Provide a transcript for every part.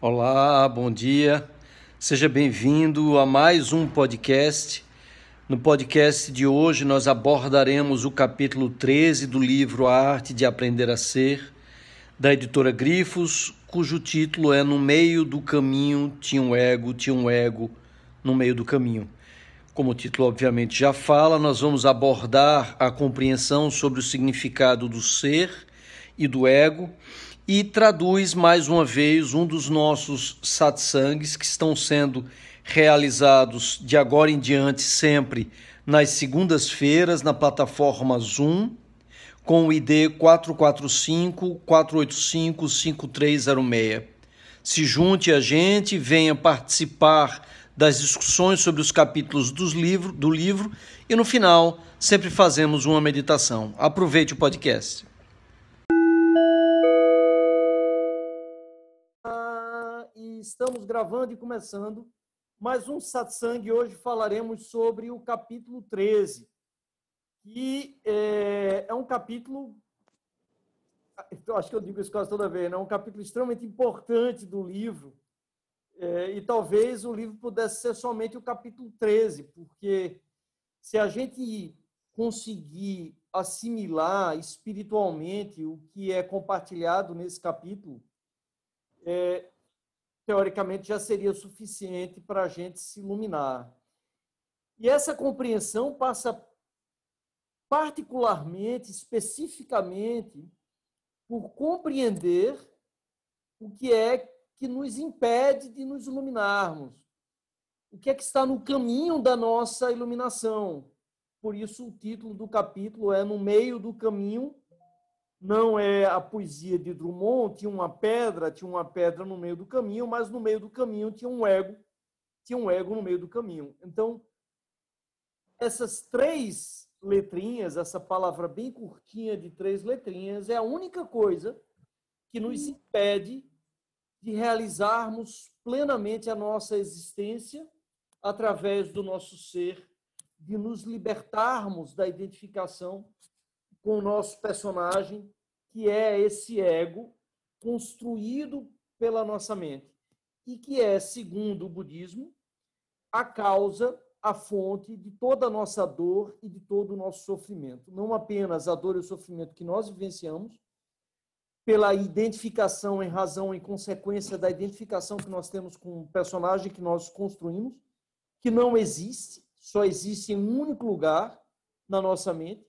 Olá, bom dia. Seja bem-vindo a mais um podcast. No podcast de hoje, nós abordaremos o capítulo 13 do livro A Arte de Aprender a Ser, da editora Grifos, cujo título é No Meio do Caminho tinha um ego, tinha um ego no meio do caminho. Como o título obviamente já fala, nós vamos abordar a compreensão sobre o significado do ser e do ego e traduz mais uma vez um dos nossos satsangs que estão sendo realizados de agora em diante sempre nas segundas-feiras na plataforma Zoom com o ID 445 485 5306. Se junte a gente, venha participar das discussões sobre os capítulos dos livro, do livro e no final sempre fazemos uma meditação. Aproveite o podcast. Estamos gravando e começando mais um satsang. Hoje falaremos sobre o capítulo 13, que é, é um capítulo, eu acho que eu digo isso quase toda vez, né? é um capítulo extremamente importante do livro. É, e talvez o livro pudesse ser somente o capítulo 13, porque se a gente conseguir assimilar espiritualmente o que é compartilhado nesse capítulo, é, teoricamente já seria suficiente para a gente se iluminar. E essa compreensão passa particularmente, especificamente, por compreender o que é que nos impede de nos iluminarmos. O que é que está no caminho da nossa iluminação. Por isso, o título do capítulo é No Meio do Caminho não é a poesia de Drummond, tinha uma pedra, tinha uma pedra no meio do caminho, mas no meio do caminho tinha um ego, tinha um ego no meio do caminho. Então, essas três letrinhas, essa palavra bem curtinha de três letrinhas, é a única coisa que nos impede de realizarmos plenamente a nossa existência através do nosso ser, de nos libertarmos da identificação com o nosso personagem, que é esse ego construído pela nossa mente e que é, segundo o budismo, a causa, a fonte de toda a nossa dor e de todo o nosso sofrimento. Não apenas a dor e o sofrimento que nós vivenciamos, pela identificação em razão e consequência da identificação que nós temos com o personagem que nós construímos, que não existe, só existe em um único lugar na nossa mente,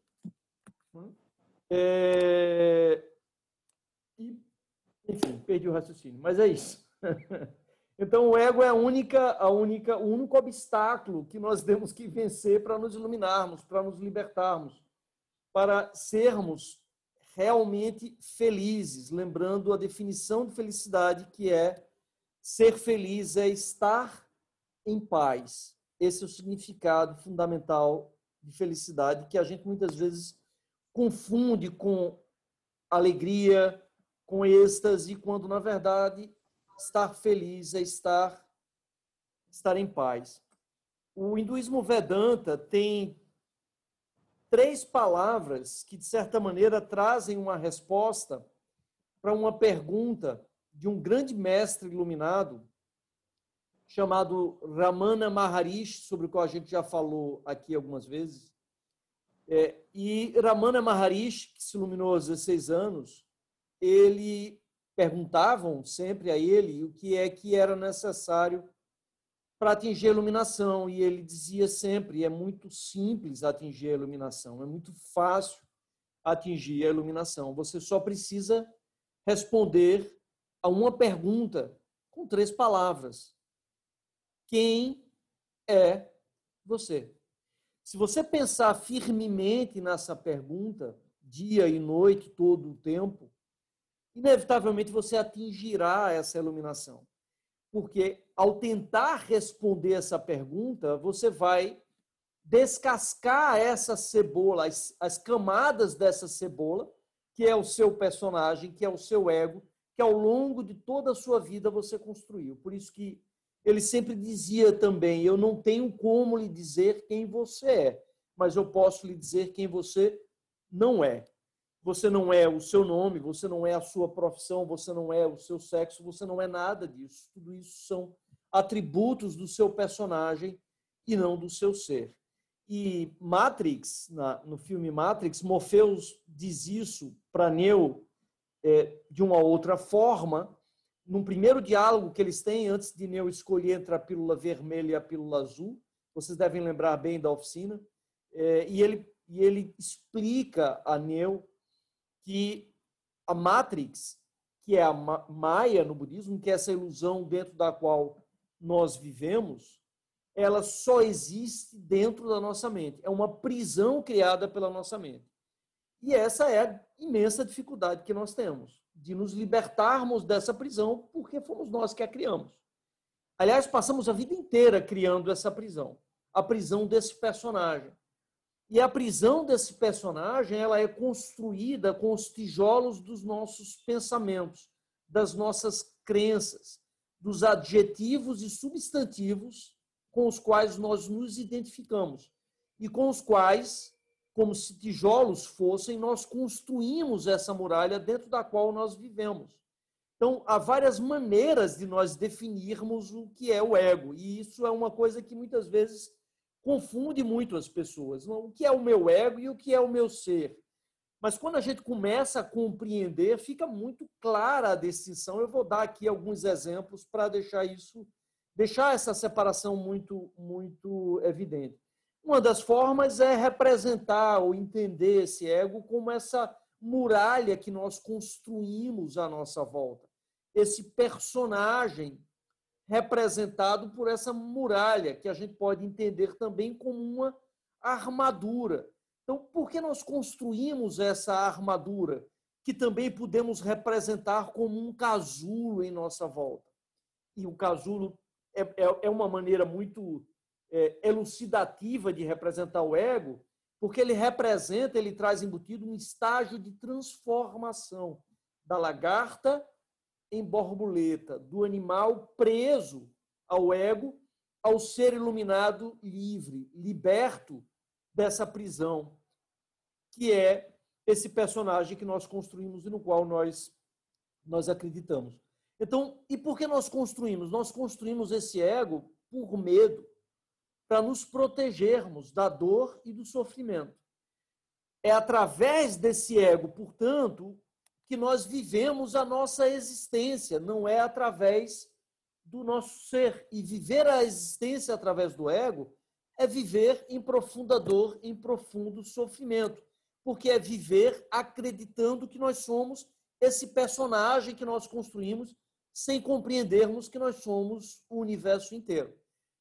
é... E, enfim, perdi o raciocínio, mas é isso. Então, o ego é a única, a única, o único obstáculo que nós temos que vencer para nos iluminarmos, para nos libertarmos, para sermos realmente felizes, lembrando a definição de felicidade que é ser feliz é estar em paz. Esse é o significado fundamental de felicidade que a gente muitas vezes confunde com alegria, com êxtase, quando na verdade estar feliz é estar estar em paz. O hinduísmo Vedanta tem três palavras que de certa maneira trazem uma resposta para uma pergunta de um grande mestre iluminado chamado Ramana Maharishi, sobre o qual a gente já falou aqui algumas vezes. É, e Ramana Maharishi, que se iluminou aos 16 anos, ele perguntavam sempre a ele o que é que era necessário para atingir a iluminação e ele dizia sempre é muito simples atingir a iluminação, é muito fácil atingir a iluminação. Você só precisa responder a uma pergunta com três palavras: quem é você? Se você pensar firmemente nessa pergunta, dia e noite, todo o tempo, inevitavelmente você atingirá essa iluminação. Porque ao tentar responder essa pergunta, você vai descascar essa cebola, as, as camadas dessa cebola, que é o seu personagem, que é o seu ego, que ao longo de toda a sua vida você construiu. Por isso que ele sempre dizia também: Eu não tenho como lhe dizer quem você é, mas eu posso lhe dizer quem você não é. você não é o seu nome, você não é a sua profissão, você não é o seu sexo, você não é nada disso. Tudo isso são atributos do seu personagem e não do seu ser. E Matrix, na, no filme Matrix, Morpheus diz isso para Neo é, de uma outra forma, num primeiro diálogo que eles têm antes de Neo escolher entre a pílula vermelha e a pílula azul. Vocês devem lembrar bem da oficina. É, e, ele, e ele explica a Neo que a Matrix, que é a Maia no budismo, que é essa ilusão dentro da qual nós vivemos, ela só existe dentro da nossa mente. É uma prisão criada pela nossa mente. E essa é a imensa dificuldade que nós temos de nos libertarmos dessa prisão, porque fomos nós que a criamos. Aliás, passamos a vida inteira criando essa prisão, a prisão desse personagem. E a prisão desse personagem, ela é construída com os tijolos dos nossos pensamentos, das nossas crenças, dos adjetivos e substantivos com os quais nós nos identificamos e com os quais, como se tijolos fossem, nós construímos essa muralha dentro da qual nós vivemos. Então, há várias maneiras de nós definirmos o que é o ego, e isso é uma coisa que muitas vezes confunde muito as pessoas. O que é o meu ego e o que é o meu ser? Mas quando a gente começa a compreender, fica muito clara a distinção. Eu vou dar aqui alguns exemplos para deixar isso, deixar essa separação muito, muito evidente. Uma das formas é representar ou entender esse ego como essa muralha que nós construímos à nossa volta. Esse personagem representado por essa muralha, que a gente pode entender também como uma armadura. Então, por que nós construímos essa armadura, que também podemos representar como um casulo em nossa volta? E o casulo é, é, é uma maneira muito é, elucidativa de representar o ego, porque ele representa, ele traz embutido um estágio de transformação da lagarta em borboleta, do animal preso ao ego, ao ser iluminado livre, liberto dessa prisão, que é esse personagem que nós construímos e no qual nós nós acreditamos. Então, e por que nós construímos? Nós construímos esse ego por medo, para nos protegermos da dor e do sofrimento. É através desse ego, portanto, que nós vivemos a nossa existência, não é através do nosso ser. E viver a existência através do ego é viver em profunda dor, em profundo sofrimento, porque é viver acreditando que nós somos esse personagem que nós construímos sem compreendermos que nós somos o universo inteiro.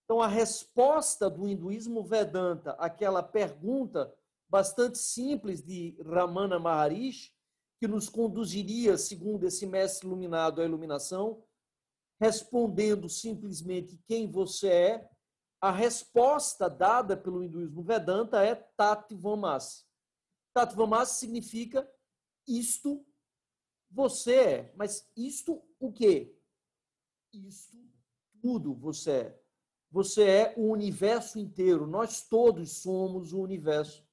Então, a resposta do hinduísmo Vedanta àquela pergunta bastante simples de Ramana Maharishi que nos conduziria, segundo esse mestre iluminado, à iluminação, respondendo simplesmente quem você é, a resposta dada pelo hinduísmo Vedanta é Tatvamasi. Tatvamasi significa isto você é. Mas isto o quê? Isto tudo você é. Você é o universo inteiro. Nós todos somos o universo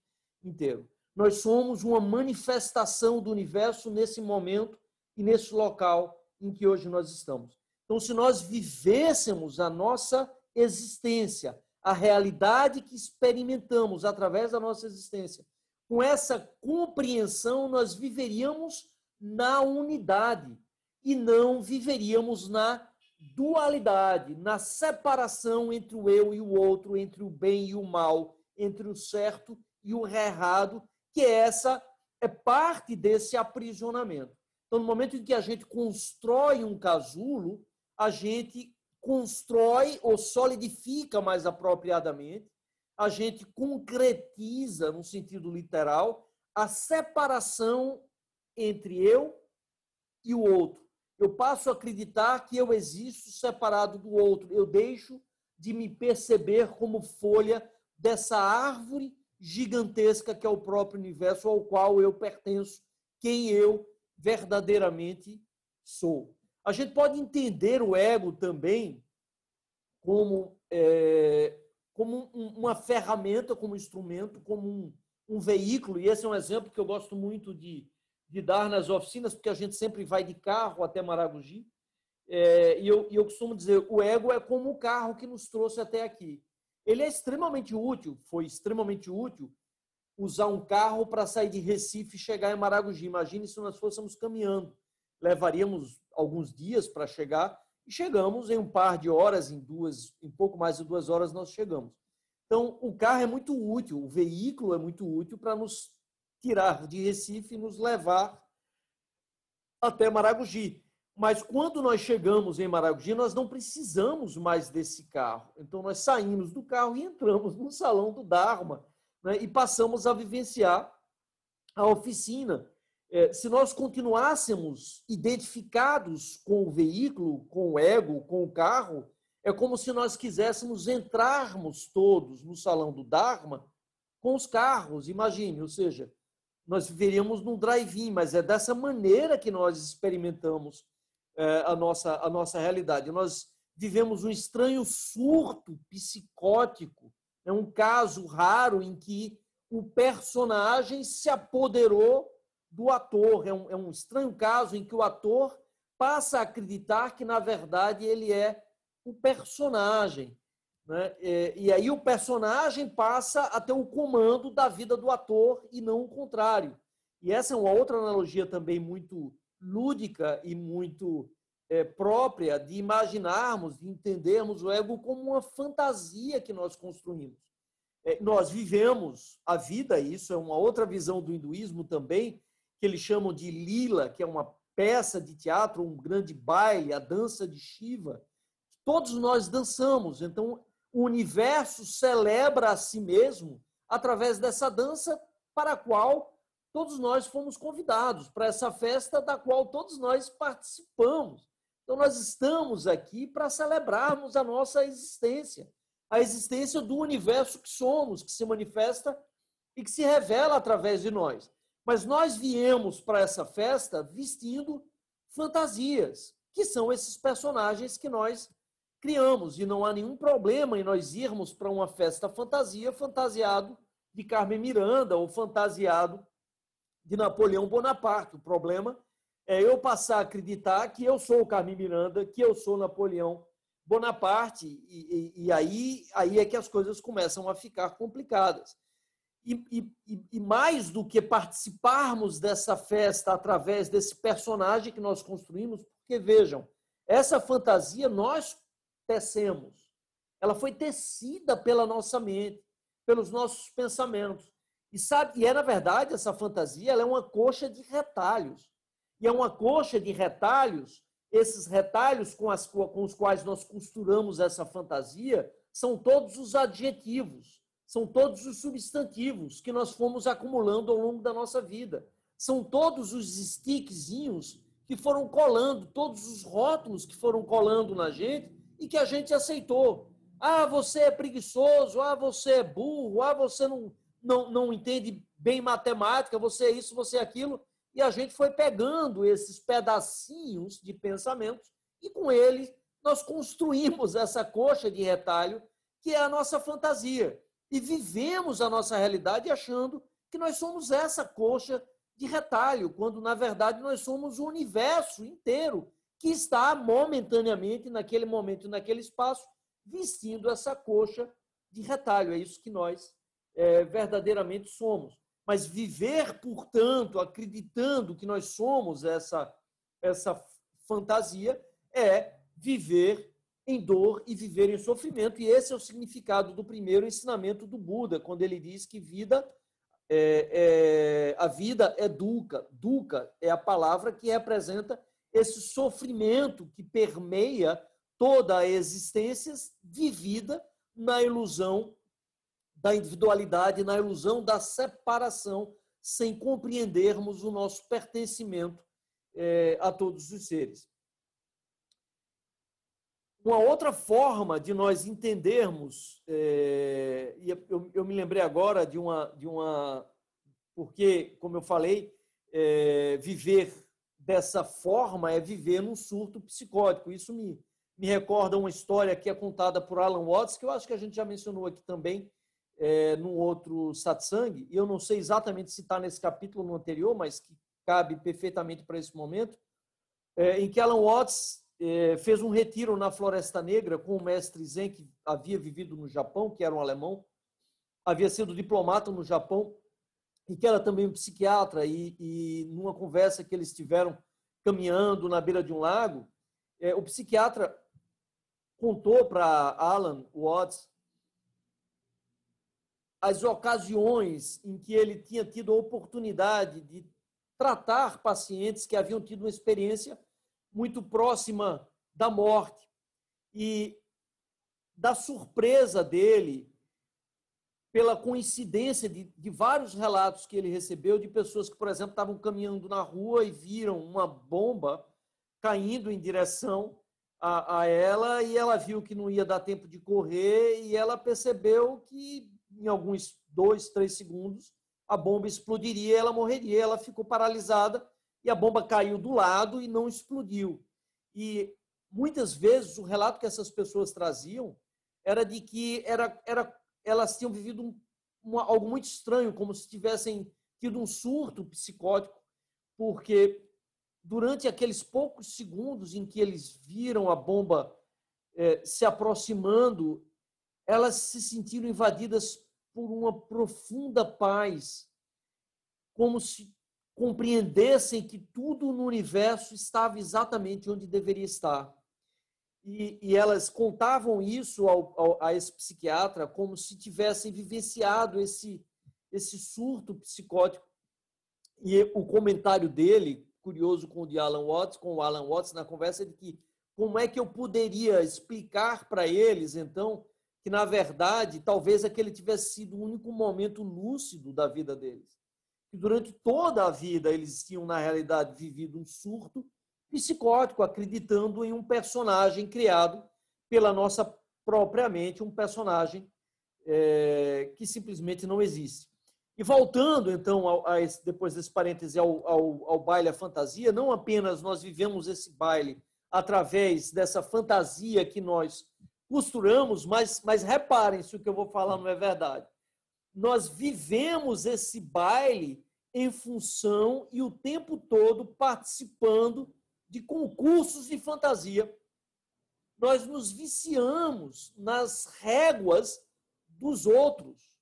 inteiro. Nós somos uma manifestação do universo nesse momento e nesse local em que hoje nós estamos. Então, se nós vivêssemos a nossa existência, a realidade que experimentamos através da nossa existência, com essa compreensão, nós viveríamos na unidade e não viveríamos na dualidade, na separação entre o eu e o outro, entre o bem e o mal, entre o certo e o errado, que essa é parte desse aprisionamento. Então, no momento em que a gente constrói um casulo, a gente constrói ou solidifica mais apropriadamente, a gente concretiza, no sentido literal, a separação entre eu e o outro. Eu passo a acreditar que eu existo separado do outro. Eu deixo de me perceber como folha dessa árvore gigantesca que é o próprio universo ao qual eu pertenço, quem eu verdadeiramente sou. A gente pode entender o ego também como, é, como uma ferramenta, como instrumento, como um, um veículo, e esse é um exemplo que eu gosto muito de, de dar nas oficinas, porque a gente sempre vai de carro até Maragogi. É, e, eu, eu costumo dizer, o ego é como o carro que nos trouxe até aqui. Ele é extremamente útil, foi extremamente útil usar um carro para sair de Recife e chegar em Maragogi. Imagine se nós fôssemos caminhando. Levaríamos alguns dias para chegar e chegamos em um par de horas, em duas, em pouco mais de duas horas nós chegamos. Então, o carro é muito útil, o veículo é muito útil para nos tirar de Recife e nos levar até Maragogi. Mas quando nós chegamos em Maragogi, nós não precisamos mais desse carro. Então, nós saímos do carro e entramos no salão do Dharma né, e passamos a vivenciar a oficina. É, se nós continuássemos identificados com o veículo, com o ego, com o carro, é como se nós quiséssemos entrarmos todos no salão do Dharma com os carros, imagine, ou seja, nós viveríamos num drive-in, mas é dessa maneira que nós experimentamos é, a, nossa, a nossa realidade. Nós vivemos um estranho surto psicótico, é um caso raro em que o personagem se apoderou do ator. É um, é um estranho caso em que o ator passa a acreditar que, na verdade, ele é o personagem. Né? É, e aí o personagem passa a ter o comando da vida do ator e não o contrário. E essa é uma outra analogia também muito lúdica e muito é, própria de imaginarmos, de entendermos o ego como uma fantasia que nós construímos. É, nós vivemos a vida, isso é uma outra visão do hinduísmo também, que eles chamam de lila, que é uma peça de teatro, um grande baile, a dança de Shiva. Todos nós dançamos, então o universo celebra a si mesmo através dessa dança para a qual todos nós fomos convidados, para essa festa da qual todos nós participamos. Então, nós estamos aqui para celebrarmos a nossa existência, a existência do universo que somos, que se manifesta e que se revela através de nós. Mas nós viemos para essa festa vestindo fantasias, que são esses personagens que nós criamos. E não há nenhum problema em nós irmos para uma festa fantasia fantasiado de Carmen Miranda ou fantasiado de Napoleão Bonaparte. O problema é eu passar a acreditar que eu sou o Carmen Miranda, que eu sou Napoleão Bonaparte, e, e, e aí, aí é que as coisas começam a ficar complicadas. E, e, e, mais do que participarmos dessa festa através desse personagem que nós construímos, porque vejam, essa fantasia nós tecemos. Ela foi tecida pela nossa mente, pelos nossos pensamentos. E sabe, e é na verdade essa fantasia, ela é uma coxa de retalhos. E é uma coxa de retalhos. Esses retalhos com, as, com os quais nós costuramos essa fantasia são todos os adjetivos, são todos os substantivos que nós fomos acumulando ao longo da nossa vida. São todos os stickzinhos que foram colando, todos os rótulos que foram colando na gente e que a gente aceitou. Ah, você é preguiçoso, ah, você é burro, ah, você não, não, não entende bem matemática, você é isso, você é aquilo. E a gente foi pegando esses pedacinhos de pensamentos e com eles nós construímos essa coxa de retalho que é a nossa fantasia. E vivemos a nossa realidade achando que nós somos essa coxa de retalho, quando na verdade nós somos o universo inteiro que está momentaneamente, naquele momento, naquele espaço, vestindo essa coxa de retalho. É isso que nós é, verdadeiramente somos. Mas viver, portanto, acreditando que nós somos essa, essa fantasia, é viver em dor e viver em sofrimento. E esse é o significado do primeiro ensinamento do Buda, quando ele diz que vida é, é, a vida é dukkha. Dukkha é a palavra que representa esse sofrimento que permeia toda a existência vivida na ilusão da individualidade, na ilusão da separação, sem compreendermos o nosso pertencimento é, a todos os seres. Uma outra forma de nós entendermos, é, e eu, eu, me lembrei agora de uma, de uma porque, como eu falei, é, viver dessa forma é viver num surto psicótico. Isso me, me recorda uma história que é contada por Alan Watts, que eu acho que a gente já mencionou aqui também, é, num outro satsang, e eu não sei exatamente se está nesse capítulo no anterior, mas que cabe perfeitamente para esse momento, é, em que Alan Watts é, fez um retiro na Floresta Negra com o mestre Zen, que havia vivido no Japão, que era um alemão, havia sido diplomata no Japão, e que era também um psiquiatra, e, e numa conversa que eles tiveram caminhando na beira de um lago, é, o psiquiatra contou para Alan Watts as ocasiões em que ele tinha tido a oportunidade de tratar pacientes que haviam tido uma experiência muito próxima da morte. E da surpresa dele pela coincidência de, de, vários relatos que ele recebeu de pessoas que, por exemplo, estavam caminhando na rua e viram uma bomba caindo em direção a, a ela e ela viu que não ia dar tempo de correr e ela percebeu que em alguns dois, três segundos a bomba explodiria, ela morreria, ela ficou paralisada e a bomba caiu do lado e não explodiu. E muitas vezes o relato que essas pessoas traziam era de que era, era, elas tinham vivido um, um, algo muito estranho, como se tivessem tido um surto psicótico, porque durante aqueles poucos segundos em que eles viram a bomba eh, se aproximando, elas se sentiram invadidas por uma profunda paz, como se compreendessem que tudo no universo estava exatamente onde deveria estar. E, e elas contavam isso ao, ao, a esse psiquiatra como se tivessem vivenciado esse, esse surto psicótico. E o comentário dele, curioso com o de Alan Watts, com o Alan Watts na conversa, de que como é que eu poderia explicar para eles, então, que, na verdade, talvez aquele tivesse sido o único momento lúcido da vida deles. Que durante toda a vida eles tinham, na realidade, vivido um surto psicótico, acreditando em um personagem criado pela nossa própria mente, um personagem é, que simplesmente não existe. E voltando, então, a, a esse, depois desse parêntese ao, ao, ao baile, à fantasia, não apenas nós vivemos esse baile através dessa fantasia que nós costuramos, mas, mas reparem se o que eu vou falar não é verdade. Nós vivemos esse baile em função e o tempo todo participando de concursos de fantasia. Nós nos viciamos nas réguas dos outros.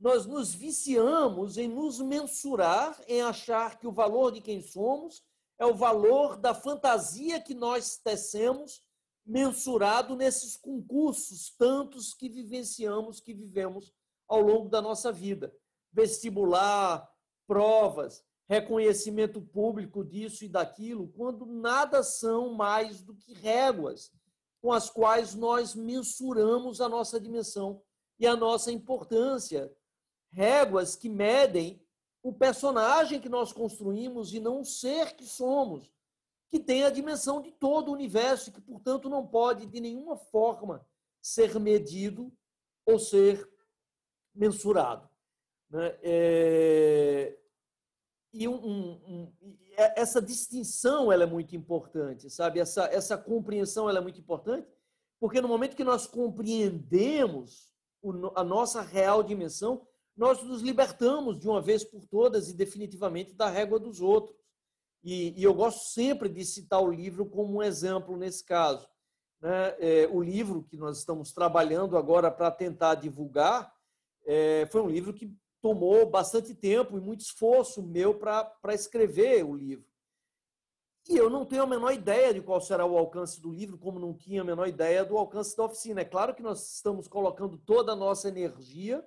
Nós nos viciamos em nos mensurar, em achar que o valor de quem somos é o valor da fantasia que nós tecemos mensurado nesses concursos tantos que vivenciamos, que vivemos ao longo da nossa vida. Vestibular, provas, reconhecimento público disso e daquilo, quando nada são mais do que réguas com as quais nós mensuramos a nossa dimensão e a nossa importância. Réguas que medem o personagem que nós construímos e não o ser que somos que tem a dimensão de todo o universo, que, portanto, não pode de nenhuma forma ser medido ou ser mensurado. Né? É... E um, um, é, essa distinção ela é muito importante, sabe? Essa, essa compreensão ela é muito importante, porque no momento que nós compreendemos a nossa real dimensão, nós nos libertamos de uma vez por todas e definitivamente da régua dos outros. E, e eu gosto sempre de citar o livro como um exemplo nesse caso. Né? É, o livro que nós estamos trabalhando agora para tentar divulgar é, foi um livro que tomou bastante tempo e muito esforço meu para escrever o livro. E eu não tenho a menor ideia de qual será o alcance do livro, como não tinha a menor ideia do alcance da oficina. É claro que nós estamos colocando toda a nossa energia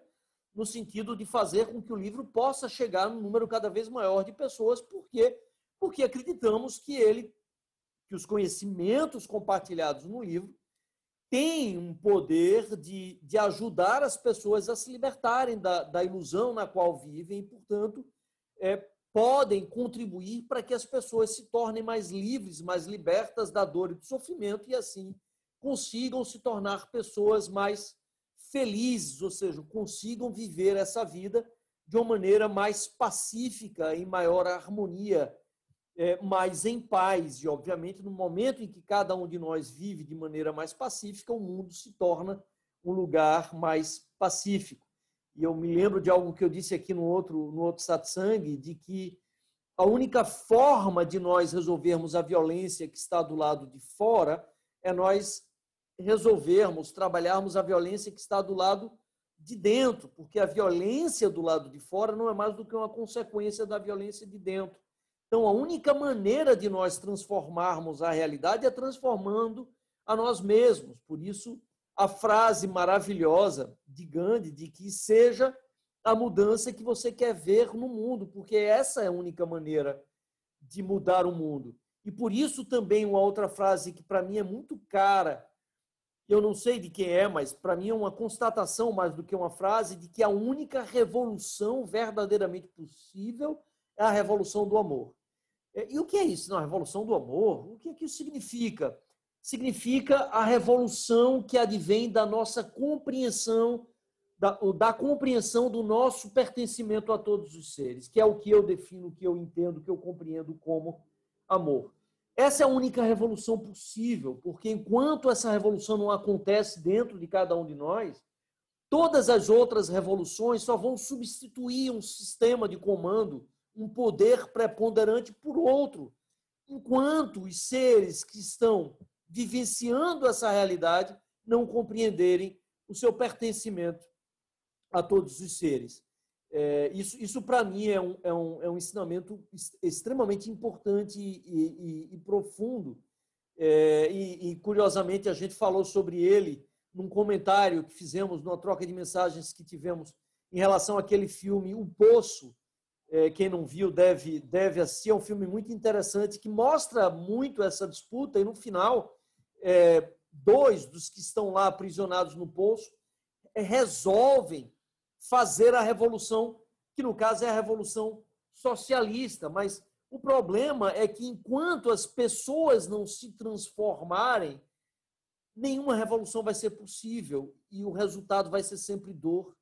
no sentido de fazer com que o livro possa chegar num número cada vez maior de pessoas, porque porque acreditamos que ele, que os conhecimentos compartilhados no livro têm um poder de, de ajudar as pessoas a se libertarem da, da ilusão na qual vivem e, portanto, é, podem contribuir para que as pessoas se tornem mais livres, mais libertas da dor e do sofrimento e, assim, consigam se tornar pessoas mais felizes, ou seja, consigam viver essa vida de uma maneira mais pacífica, em maior harmonia é, mais em paz. E, obviamente, no momento em que cada um de nós vive de maneira mais pacífica, o mundo se torna um lugar mais pacífico. E eu me lembro de algo que eu disse aqui no outro, no outro satsang, de que a única forma de nós resolvermos a violência que está do lado de fora é nós resolvermos, trabalharmos a violência que está do lado de dentro, porque a violência do lado de fora não é mais do que uma consequência da violência de dentro. Então, a única maneira de nós transformarmos a realidade é transformando a nós mesmos. Por isso, a frase maravilhosa de Gandhi de que seja a mudança que você quer ver no mundo, porque essa é a única maneira de mudar o mundo. E por isso também uma outra frase que para mim é muito cara, eu não sei de quem é, mas para mim é uma constatação mais do que uma frase de que a única revolução verdadeiramente possível é a revolução do amor. É, e o que é isso? Não, a revolução do amor? O que, é que isso significa? Significa a revolução que advém da nossa compreensão da, da compreensão do nosso pertencimento a todos os seres, que é o que eu defino, que eu entendo, que eu compreendo como amor. Essa é a única revolução possível, porque enquanto essa revolução não acontece dentro de cada um de nós, todas as outras revoluções só vão substituir um sistema de comando, um poder preponderante por outro, enquanto os seres que estão vivenciando essa realidade não compreenderem o seu pertencimento a todos os seres. É, isso, isso para mim, é um, é, um, é um ensinamento extremamente importante e, e, e profundo. É, e, e, curiosamente, a gente falou sobre ele num comentário que fizemos, numa troca de mensagens que tivemos em relação àquele filme O Poço. É, quem não viu deve, deve assistir. É um filme muito interessante que mostra muito essa disputa. E no final, é, dois dos que estão lá aprisionados no poço é, resolvem fazer a revolução, que no caso é a revolução socialista. Mas o problema é que enquanto as pessoas não se transformarem, nenhuma revolução vai ser possível e o resultado vai ser sempre dor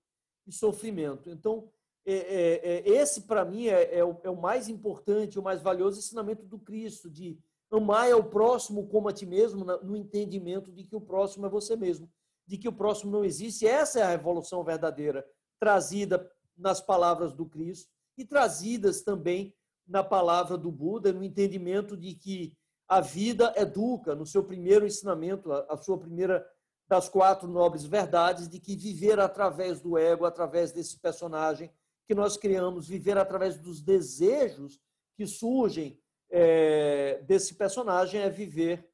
e sofrimento. Então, é, é, é, esse para mim é, é, o, é, o, mais importante, o mais valioso ensinamento do Cristo, de amar é o próximo como a ti mesmo, no entendimento de que o próximo é você mesmo, de que o próximo não existe. Essa é a revolução verdadeira trazida nas palavras do Cristo e trazidas também na palavra do Buda, no entendimento de que a vida educa, no seu primeiro ensinamento, a sua primeira das quatro nobres verdades, de que viver através do ego, através desse personagem que nós criamos, viver através dos desejos que surgem é, desse personagem é viver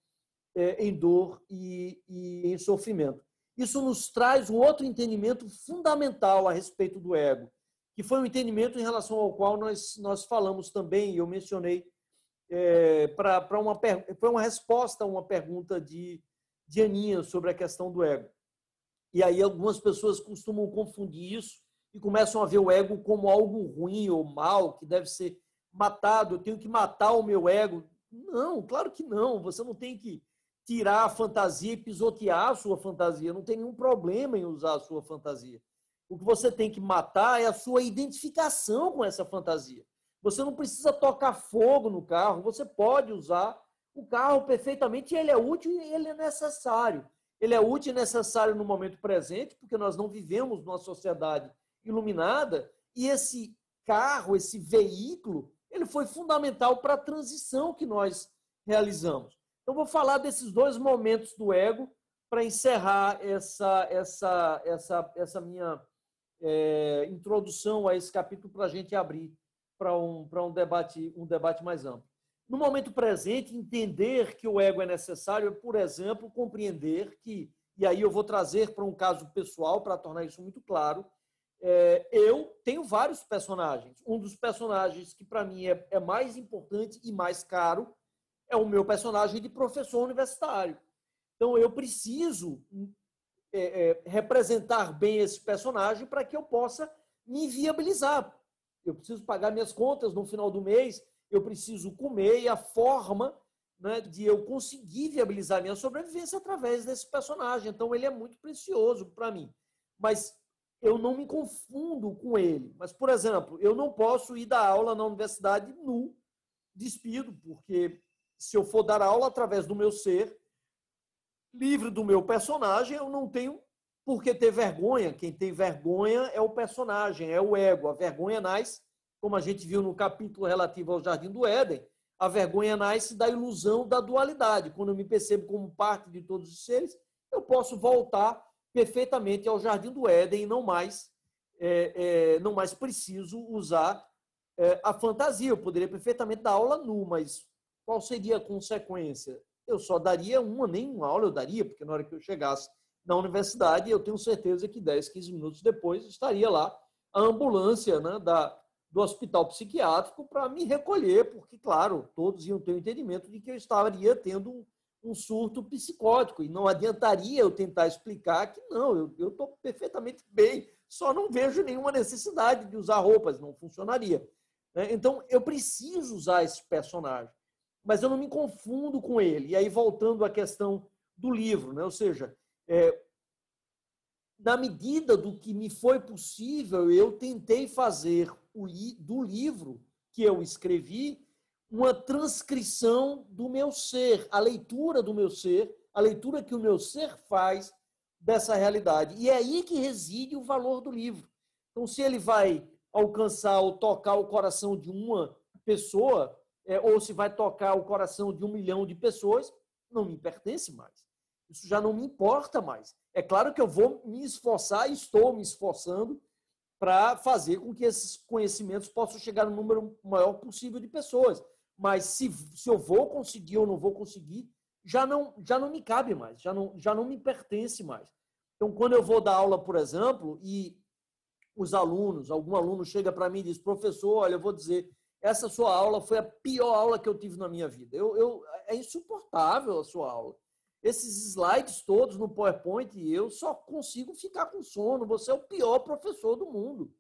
é, em dor e, e em sofrimento isso nos traz um outro entendimento fundamental a respeito do ego, que foi um entendimento em relação ao qual nós, nós falamos também, e eu mencionei é, para uma, foi uma resposta a uma pergunta de, de Aninha sobre a questão do ego. E aí algumas pessoas costumam confundir isso e começam a ver o ego como algo ruim ou mal, que deve ser matado, eu tenho que matar o meu ego. Não, claro que não, você não tem que tirar a fantasia e pisotear a sua fantasia. Não tem nenhum problema em usar a sua fantasia. O que você tem que matar é a sua identificação com essa fantasia. Você não precisa tocar fogo no carro, você pode usar o carro perfeitamente, ele é útil e ele é necessário. Ele é útil e necessário no momento presente, porque nós não vivemos numa sociedade iluminada, e esse carro, esse veículo, ele foi fundamental para a transição que nós realizamos. Então, vou falar desses dois momentos do ego para encerrar essa, essa, essa, essa minha é, introdução a esse capítulo para a gente abrir para um, um, debate, um debate mais amplo. No momento presente, entender que o ego é necessário é, por exemplo, compreender que, e aí eu vou trazer para um caso pessoal para tornar isso muito claro, é, eu tenho vários personagens. Um dos personagens que para mim é, é mais importante e mais caro é o meu personagem de professor universitário. Então, eu preciso é, é, representar bem esse personagem para que eu possa me viabilizar. Eu preciso pagar minhas contas no final do mês, eu preciso comer e a forma né, de eu conseguir viabilizar minha sobrevivência através desse personagem. Então, ele é muito precioso para mim. Mas eu não me confundo com ele. Mas, por exemplo, eu não posso ir dar aula na universidade nu, despido, porque se eu for dar aula através do meu ser, livre do meu personagem, eu não tenho por que ter vergonha. Quem tem vergonha é o personagem, é o ego. A vergonha nasce como a gente viu no capítulo relativo ao Jardim do Éden, a vergonha nasce da ilusão da dualidade. Quando eu me percebo como parte de todos os seres, eu posso voltar perfeitamente ao Jardim do Éden e não mais, é, é, não mais preciso usar é, a fantasia. Eu poderia perfeitamente dar aula nu, mas qual seria a consequência? Eu só daria uma, nem uma aula eu daria, porque na hora que eu chegasse na universidade, eu tenho certeza que 10, 15 minutos depois estaria lá a ambulância né, da, do hospital psiquiátrico para me recolher, porque, claro, todos iam ter o entendimento de que eu estaria tendo um, surto psicótico e não adiantaria eu tentar explicar que não, eu estou perfeitamente bem, só não vejo nenhuma necessidade de usar roupas, não funcionaria. Né? Então, eu preciso usar esse personagem, mas eu não me confundo com ele. E aí, voltando à questão do livro, né? ou seja, é, na medida do que me foi possível, eu tentei fazer o, do livro que eu escrevi uma transcrição do meu ser, a leitura do meu ser, a leitura que o meu ser faz dessa realidade. E é aí que reside o valor do livro. Então, se ele vai alcançar ou tocar o coração de uma pessoa, é, ou se vai tocar o coração de um milhão de pessoas, não me pertence mais. Isso já não me importa mais. É claro que eu vou me esforçar, estou me esforçando para fazer com que esses conhecimentos possam chegar no número maior possível de pessoas. Mas se, se eu vou conseguir ou não vou conseguir, já não, já não me cabe mais, já não, já não me pertence mais. Então, quando eu vou dar aula, por exemplo, e os alunos, algum aluno chega para mim e diz, professor, olha, eu vou dizer, essa sua aula foi a pior aula que eu tive na minha vida. Eu, eu, é insuportável a sua aula. Esses slides todos no PowerPoint, eu só consigo ficar com sono. Você é o pior professor do mundo.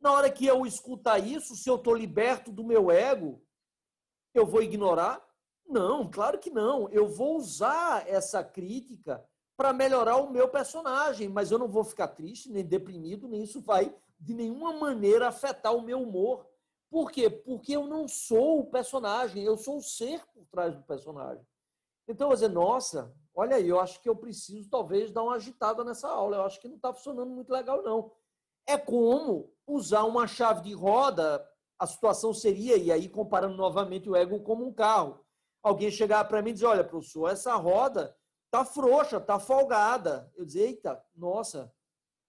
Na hora que eu escutar isso, se eu estou liberto do meu ego, eu vou ignorar? Não, claro que não. Eu vou usar essa crítica para melhorar o meu personagem, mas eu não vou ficar triste, nem deprimido, nem isso vai de nenhuma maneira afetar o meu humor. Por quê? Porque eu não sou o personagem, eu sou o ser por trás do personagem. Então, eu vou dizer, nossa, olha aí, eu acho que eu preciso talvez dar uma agitada nessa aula, eu acho que não está funcionando muito legal, não. É como usar uma chave de roda, a situação seria, e aí comparando novamente o ego como um carro. Alguém chegar para mim e dizer, olha, professor, essa roda tá frouxa, tá folgada. Eu dizer, eita, nossa,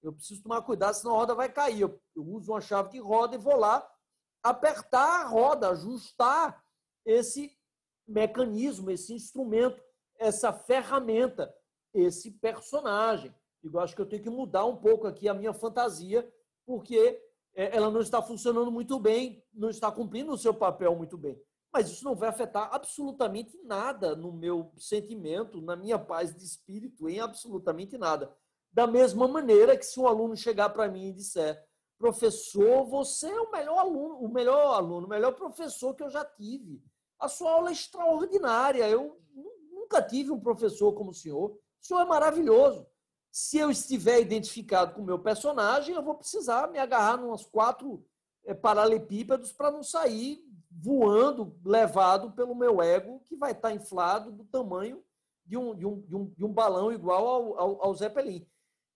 eu preciso tomar cuidado, senão a roda vai cair. Eu, eu uso uma chave de roda e vou lá apertar a roda, ajustar esse mecanismo, esse instrumento, essa ferramenta, esse personagem. Eu acho que eu tenho que mudar um pouco aqui a minha fantasia, porque ela não está funcionando muito bem, não está cumprindo o seu papel muito bem. Mas isso não vai afetar absolutamente nada no meu sentimento, na minha paz de espírito, em absolutamente nada. Da mesma maneira que se um aluno chegar para mim e disser, professor, você é o melhor aluno, o melhor aluno, o melhor professor que eu já tive. A sua aula é extraordinária. Eu nunca tive um professor como o senhor. O senhor é maravilhoso. Se eu estiver identificado com o meu personagem, eu vou precisar me agarrar nos quatro é, paralelepípedos para não sair voando, levado pelo meu ego, que vai estar inflado do tamanho de um, de um, de um, de um balão igual ao, ao, ao Zeppelin.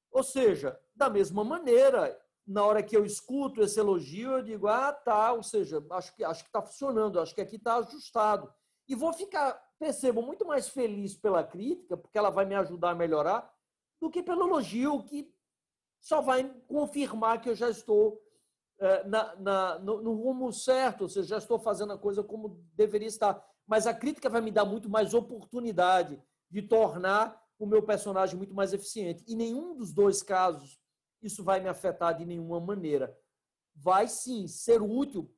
Ou seja, da mesma maneira, na hora que eu escuto esse elogio, eu digo, ah, tá, ou seja, acho que acho que está funcionando, acho que aqui está ajustado. E vou ficar, percebo, muito mais feliz pela crítica, porque ela vai me ajudar a melhorar, do que pelo elogio, que só vai confirmar que eu já estou é, na, na, no, no rumo certo, ou seja, já estou fazendo a coisa como deveria estar. Mas a crítica vai me dar muito mais oportunidade de tornar o meu personagem muito mais eficiente. E nenhum dos dois casos isso vai me afetar de nenhuma maneira. Vai sim ser útil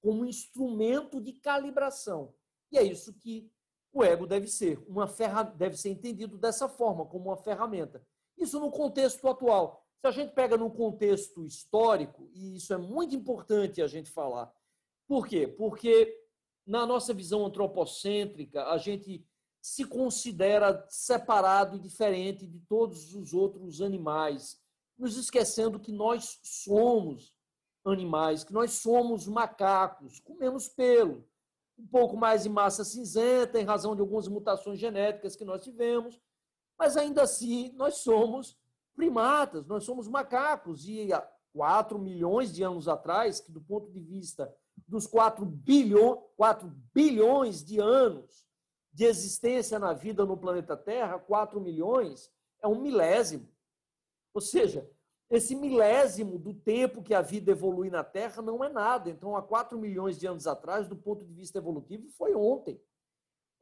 como instrumento de calibração. E é isso que o ego deve ser, uma ferra... deve ser entendido dessa forma, como uma ferramenta. Isso no contexto atual. Se a gente pega no contexto histórico, e isso é muito importante a gente falar. Por quê? Porque na nossa visão antropocêntrica, a gente se considera separado e diferente de todos os outros animais nos esquecendo que nós somos animais, que nós somos macacos, comemos pelo, um pouco mais de massa cinzenta, em razão de algumas mutações genéticas que nós tivemos, mas ainda assim nós somos primatas, nós somos macacos, e 4 milhões de anos atrás, que do ponto de vista dos 4, bilhões 4 bilhões de anos de existência na vida no planeta Terra, 4 milhões é um milésimo. Ou seja, esse milésimo do tempo que a vida evolui na Terra não é nada. Então, há 4 milhões de anos atrás, do ponto de vista evolutivo, foi ontem.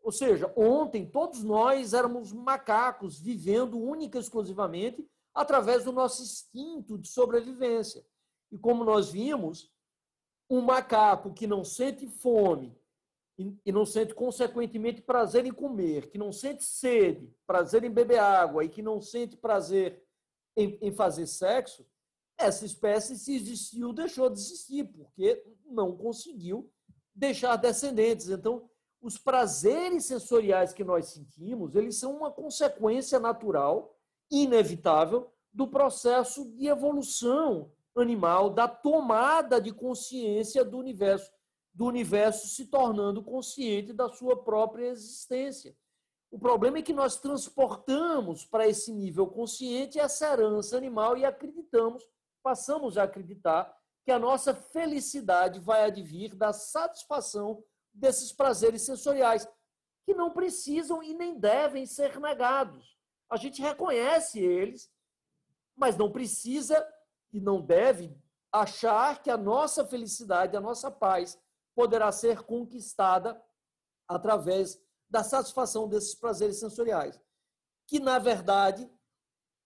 Ou seja, ontem todos nós éramos macacos vivendo única e exclusivamente através do nosso instinto de sobrevivência. E como nós vimos, um macaco que não sente fome e não sente, consequentemente, prazer em comer, que não sente sede, prazer em beber água e que não sente prazer em, em fazer sexo, essa espécie, se existiu, deixou de existir, porque não conseguiu deixar descendentes. Então, os prazeres sensoriais que nós sentimos, eles são uma consequência natural, inevitável, do processo de evolução animal, da tomada de consciência do universo, do universo se tornando consciente da sua própria existência. O problema é que nós transportamos para esse nível consciente essa herança animal e acreditamos, passamos a acreditar que a nossa felicidade vai advir da satisfação desses prazeres sensoriais, que não precisam e nem devem ser negados. A gente reconhece eles, mas não precisa e não deve achar que a nossa felicidade, a nossa paz, poderá ser conquistada através da satisfação desses prazeres sensoriais, que, na verdade,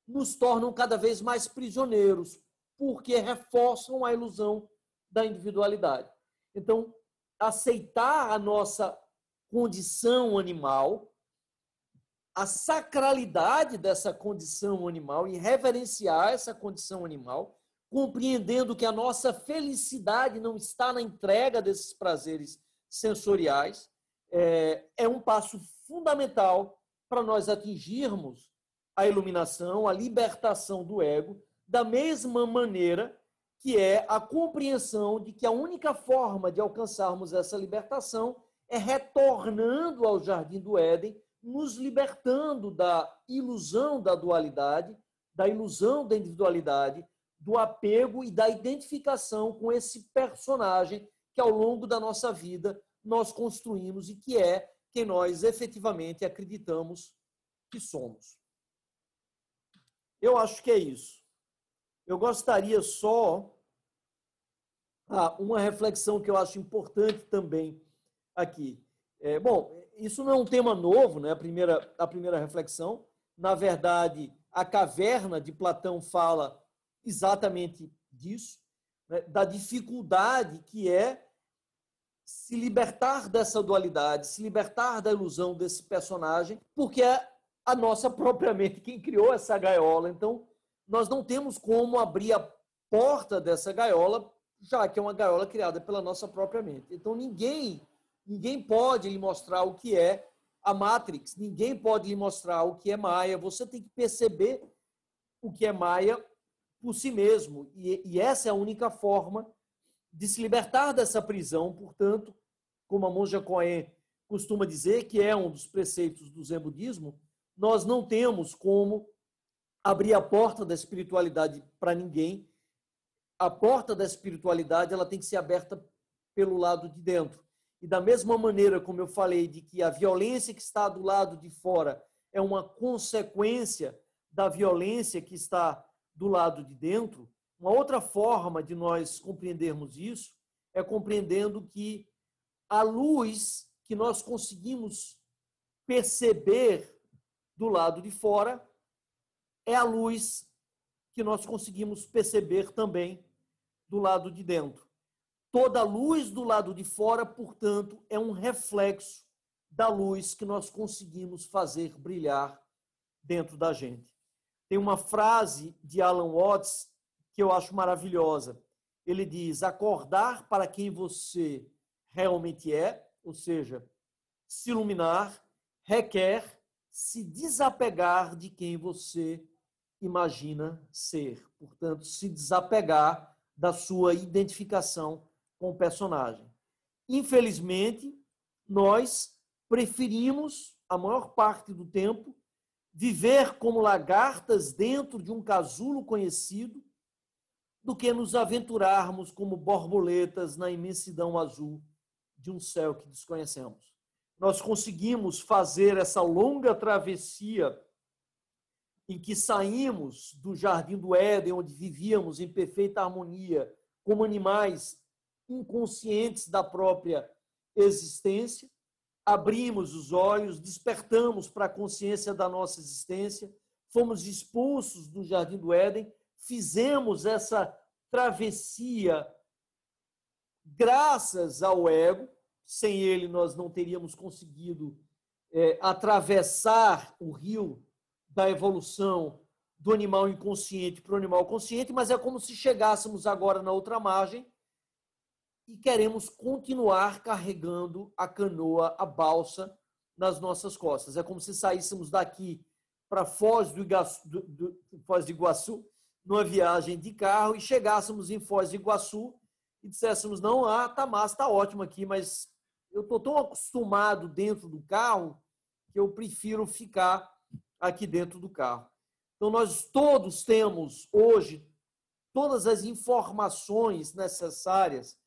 nos tornam cada vez mais prisioneiros, porque reforçam a ilusão da individualidade. Então, aceitar a nossa condição animal, a sacralidade dessa condição animal e reverenciar essa condição animal, compreendendo que a nossa felicidade não está na entrega desses prazeres sensoriais, é, é um passo fundamental para nós atingirmos a iluminação, a libertação do ego, da mesma maneira que é a compreensão de que a única forma de alcançarmos essa libertação é retornando ao jardim do Éden, nos libertando da ilusão da dualidade, da ilusão da individualidade, do apego e da identificação com esse personagem que ao longo da nossa vida nós construímos e que é quem nós efetivamente acreditamos que somos. Eu acho que é isso. Eu gostaria só ah, uma reflexão que eu acho importante também aqui. É, bom, isso não é um tema novo, né? A primeira a primeira reflexão, na verdade, a caverna de Platão fala exatamente disso, né? da dificuldade que é se libertar dessa dualidade, se libertar da ilusão desse personagem, porque é a nossa própria mente quem criou essa gaiola. Então, nós não temos como abrir a porta dessa gaiola, já que é uma gaiola criada pela nossa própria mente. Então, ninguém, ninguém pode lhe mostrar o que é a Matrix, ninguém pode lhe mostrar o que é Maia. Você tem que perceber o que é Maia por si mesmo. E, e essa é a única forma de se libertar dessa prisão, portanto, como a monja Cohen costuma dizer, que é um dos preceitos do Zen budismo, nós não temos como abrir a porta da espiritualidade para ninguém. A porta da espiritualidade ela tem que ser aberta pelo lado de dentro. E da mesma maneira como eu falei de que a violência que está do lado de fora é uma consequência da violência que está do lado de dentro, uma outra forma de nós compreendermos isso é compreendendo que a luz que nós conseguimos perceber do lado de fora é a luz que nós conseguimos perceber também do lado de dentro. Toda luz do lado de fora, portanto, é um reflexo da luz que nós conseguimos fazer brilhar dentro da gente. Tem uma frase de Alan Watts que eu acho maravilhosa. Ele diz: acordar para quem você realmente é, ou seja, se iluminar, requer se desapegar de quem você imagina ser. Portanto, se desapegar da sua identificação com o personagem. Infelizmente, nós preferimos, a maior parte do tempo, viver como lagartas dentro de um casulo conhecido do que nos aventurarmos como borboletas na imensidão azul de um céu que desconhecemos. Nós conseguimos fazer essa longa travessia em que saímos do jardim do Éden, onde vivíamos em perfeita harmonia, como animais inconscientes da própria existência, abrimos os olhos, despertamos para a consciência da nossa existência, fomos expulsos do jardim do Éden, fizemos essa travessia graças ao ego, sem ele nós não teríamos conseguido é, atravessar o rio da evolução do animal inconsciente para o animal consciente, mas é como se chegássemos agora na outra margem e queremos continuar carregando a canoa, a balsa nas nossas costas. É como se saíssemos daqui para Foz do, Iguaçu, do, do, Foz do Iguaçu, numa viagem de carro, e chegássemos em Foz do Iguaçu e disséssemos: não, ah, tá massa, tá ótimo aqui, mas eu estou tão acostumado dentro do carro que eu prefiro ficar aqui dentro do carro. Então, nós todos temos hoje todas as informações necessárias,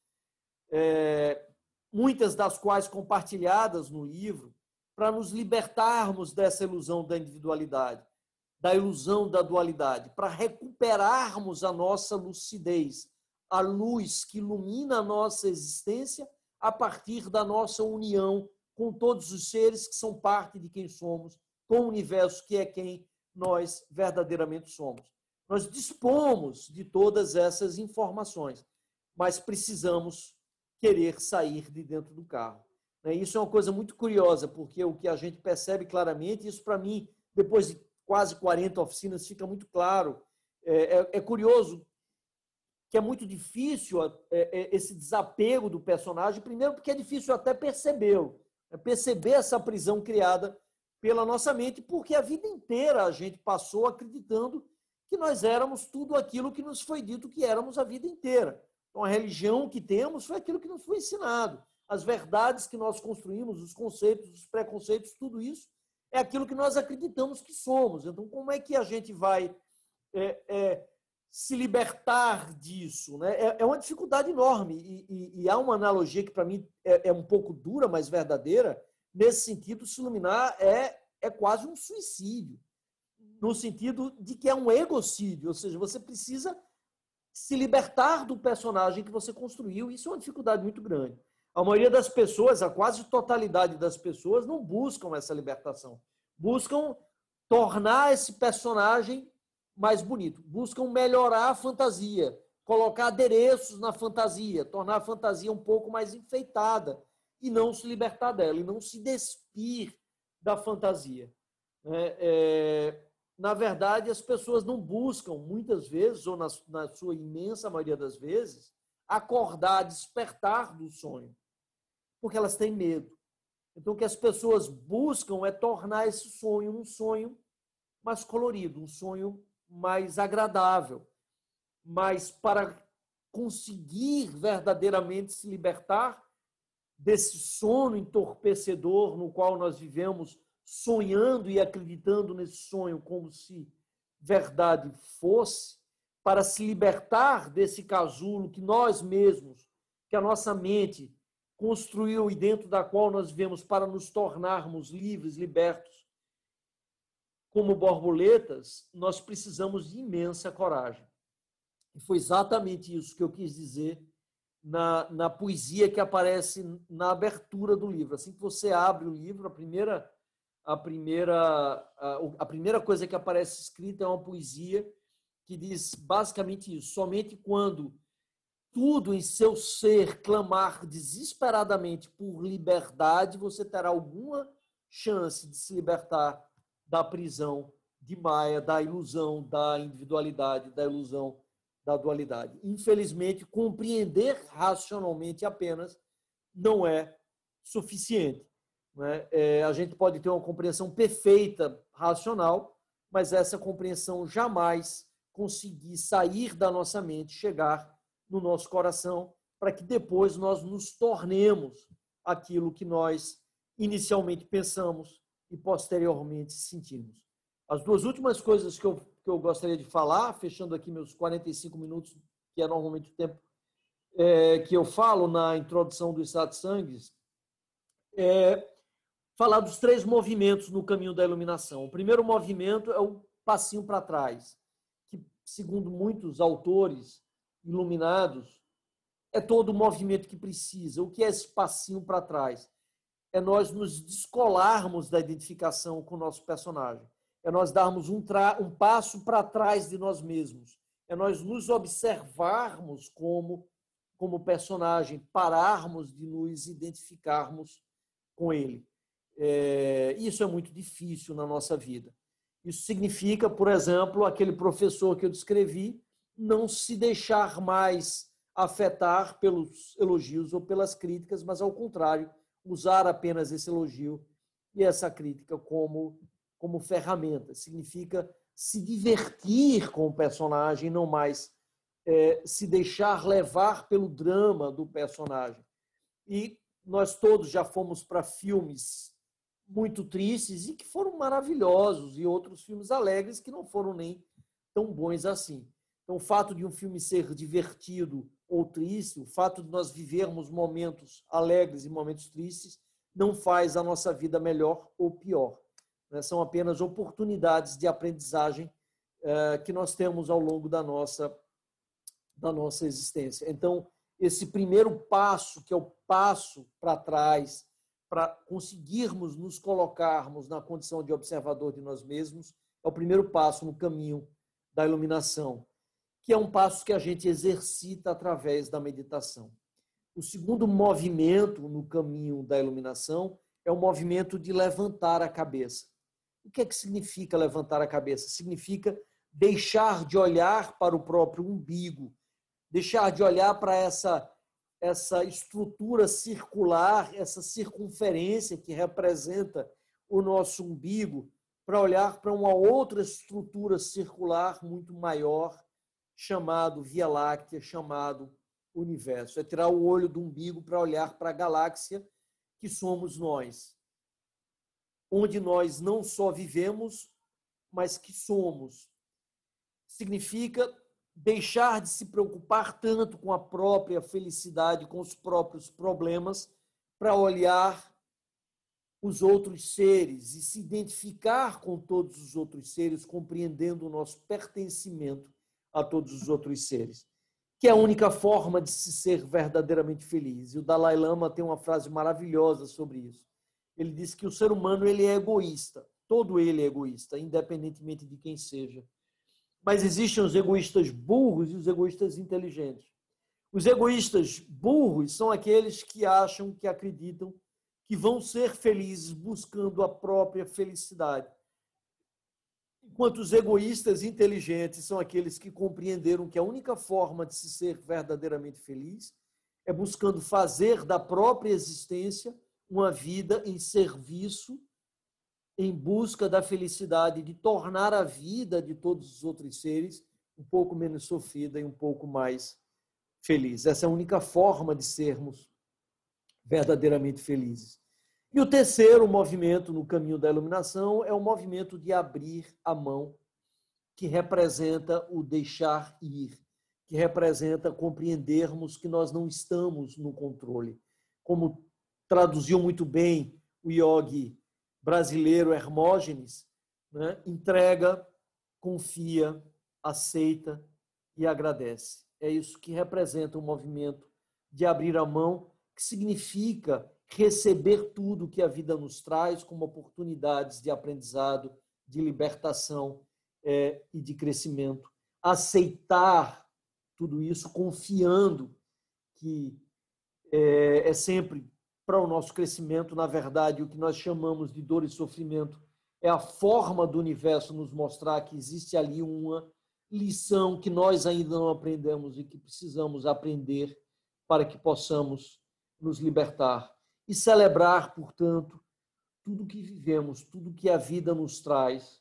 é, muitas das quais compartilhadas no livro, para nos libertarmos dessa ilusão da individualidade, da ilusão da dualidade, para recuperarmos a nossa lucidez, a luz que ilumina a nossa existência a partir da nossa união com todos os seres que são parte de quem somos com o universo que é quem nós verdadeiramente somos. Nós dispomos de todas essas informações, mas precisamos querer sair de dentro do carro. Né? Isso é uma coisa muito curiosa, porque o que a gente percebe claramente, isso para mim, depois de quase 40 oficinas, fica muito claro. É, é, é curioso que é muito difícil é, esse desapego do personagem, primeiro porque é difícil até percebê-lo, perceber essa prisão criada pela nossa mente, porque a vida inteira a gente passou acreditando que nós éramos tudo aquilo que nos foi dito que éramos a vida inteira. Então, a religião que temos foi aquilo que nos foi ensinado. As verdades que nós construímos, os conceitos, os preconceitos, tudo isso é aquilo que nós acreditamos que somos. Então, como é que a gente vai é, é, se libertar disso? Né? É, é uma dificuldade enorme. E, e, e, há uma analogia que, para mim, é, é um pouco dura, mas verdadeira, nesse sentido, se iluminar é, é quase um suicídio, no sentido de que é um egocídio, ou seja, você precisa se libertar do personagem que você construiu. Isso é uma dificuldade muito grande. A maioria das pessoas, a quase totalidade das pessoas, não buscam essa libertação. Buscam tornar esse personagem mais bonito, buscam melhorar a fantasia, colocar adereços na fantasia, tornar a fantasia um pouco mais enfeitada, e não se libertar dela, e não se despir da fantasia. É, é, na verdade, as pessoas não buscam, muitas vezes, ou na, na sua imensa maioria das vezes, acordar, despertar do sonho, porque elas têm medo. Então, o que as pessoas buscam é tornar esse sonho um sonho mais colorido, um sonho mais agradável. Mas para conseguir verdadeiramente se libertar, desse sono entorpecedor no qual nós vivemos, sonhando e acreditando nesse sonho como se verdade fosse, para se libertar desse casulo que nós mesmos, que a nossa mente construiu e dentro da qual nós vivemos para nos tornarmos livres, libertos, como borboletas, nós precisamos de imensa coragem. E foi exatamente isso que eu quis dizer na, na poesia que aparece na abertura do livro. Assim que você abre o livro, a primeira a primeira a, a primeira coisa que aparece escrita é uma poesia que diz basicamente isso: somente quando tudo em seu ser clamar desesperadamente por liberdade, você terá alguma chance de se libertar da prisão de Maia, da ilusão da individualidade, da ilusão da dualidade. Infelizmente, compreender racionalmente apenas não é suficiente. Né? É, a gente pode ter uma compreensão perfeita racional, mas essa compreensão jamais conseguir sair da nossa mente, chegar no nosso coração, para que depois nós nos tornemos aquilo que nós inicialmente pensamos e posteriormente sentimos. As duas últimas coisas que eu que eu gostaria de falar, fechando aqui meus 45 minutos, que é normalmente o tempo é, que eu falo na introdução do Satsangs, é falar dos três movimentos no caminho da iluminação. O primeiro movimento é o passinho para trás, que, segundo muitos autores iluminados, é todo o movimento que precisa. O que é esse passinho para trás? É nós nos descolarmos da identificação com o nosso personagem. É nós darmos um, um passo para trás de nós mesmos. É nós nos observarmos como como personagem, pararmos de nos identificarmos com ele. É, isso é muito difícil na nossa vida. Isso significa, por exemplo, aquele professor que eu descrevi não se deixar mais afetar pelos elogios ou pelas críticas, mas ao contrário, usar apenas esse elogio e essa crítica como como ferramenta. Significa se divertir com o personagem, não mais é, se deixar levar pelo drama do personagem. E nós todos já fomos para filmes muito tristes e que foram maravilhosos, e outros filmes alegres que não foram nem tão bons assim. Então, o fato de um filme ser divertido ou triste, o fato de nós vivermos momentos alegres e momentos tristes, não faz a nossa vida melhor ou pior. Né? São apenas oportunidades de aprendizagem eh, que nós temos ao longo da nossa da nossa existência. Então, esse primeiro passo, que é o passo para trás, para conseguirmos nos colocarmos na condição de observador de nós mesmos, é o primeiro passo no caminho da iluminação, que é um passo que a gente exercita através da meditação. O segundo movimento no caminho da iluminação é o movimento de levantar a cabeça. O que é que significa levantar a cabeça? Significa deixar de olhar para o próprio umbigo, deixar de olhar para essa, essa estrutura circular, essa circunferência que representa o nosso umbigo, para olhar para uma outra estrutura circular muito maior, chamado Via Láctea, chamado universo. É tirar o olho do umbigo para olhar para a galáxia que somos nós, onde nós não só vivemos, mas que somos. Significa deixar de se preocupar tanto com a própria felicidade, com os próprios problemas, para olhar os outros seres e se identificar com todos os outros seres, compreendendo o nosso pertencimento a todos os outros seres, que é a única forma de se ser verdadeiramente feliz. E o Dalai Lama tem uma frase maravilhosa sobre isso. Ele diz que o ser humano ele é egoísta, todo ele é egoísta, independentemente de quem seja. Mas existem os egoístas burros e os egoístas inteligentes. Os egoístas burros são aqueles que acham, que acreditam que vão ser felizes buscando a própria felicidade. Enquanto os egoístas inteligentes são aqueles que compreenderam que a única forma de se ser verdadeiramente feliz é buscando fazer da própria existência uma vida em serviço em busca da felicidade, de tornar a vida de todos os outros seres um pouco menos sofrida e um pouco mais feliz. Essa é a única forma de sermos verdadeiramente felizes. E o terceiro movimento no caminho da iluminação é o movimento de abrir a mão, que representa o deixar ir, que representa compreendermos que nós não estamos no controle. Como traduziu muito bem o yogi brasileiro Hermógenes, né, entrega, confia, aceita e agradece. É isso que representa o movimento de abrir a mão, que significa receber tudo que a vida nos traz como oportunidades de aprendizado, de libertação é, e de crescimento. Aceitar tudo isso confiando que é, é sempre para o nosso crescimento, na verdade, o que nós chamamos de dor e sofrimento é a forma do universo nos mostrar que existe ali uma lição que nós ainda não aprendemos e que precisamos aprender para que possamos nos libertar e celebrar, portanto, tudo que vivemos, tudo que a vida nos traz,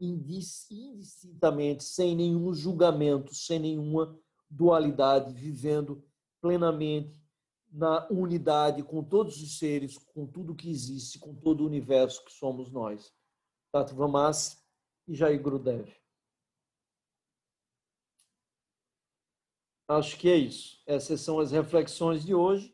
indistintamente, sem nenhum julgamento, sem nenhuma dualidade, vivendo plenamente na unidade com todos os seres, com tudo que existe, com todo o universo que somos nós. Tattvamas e Jair Gurudev. Acho que é isso. Essas são as reflexões de hoje.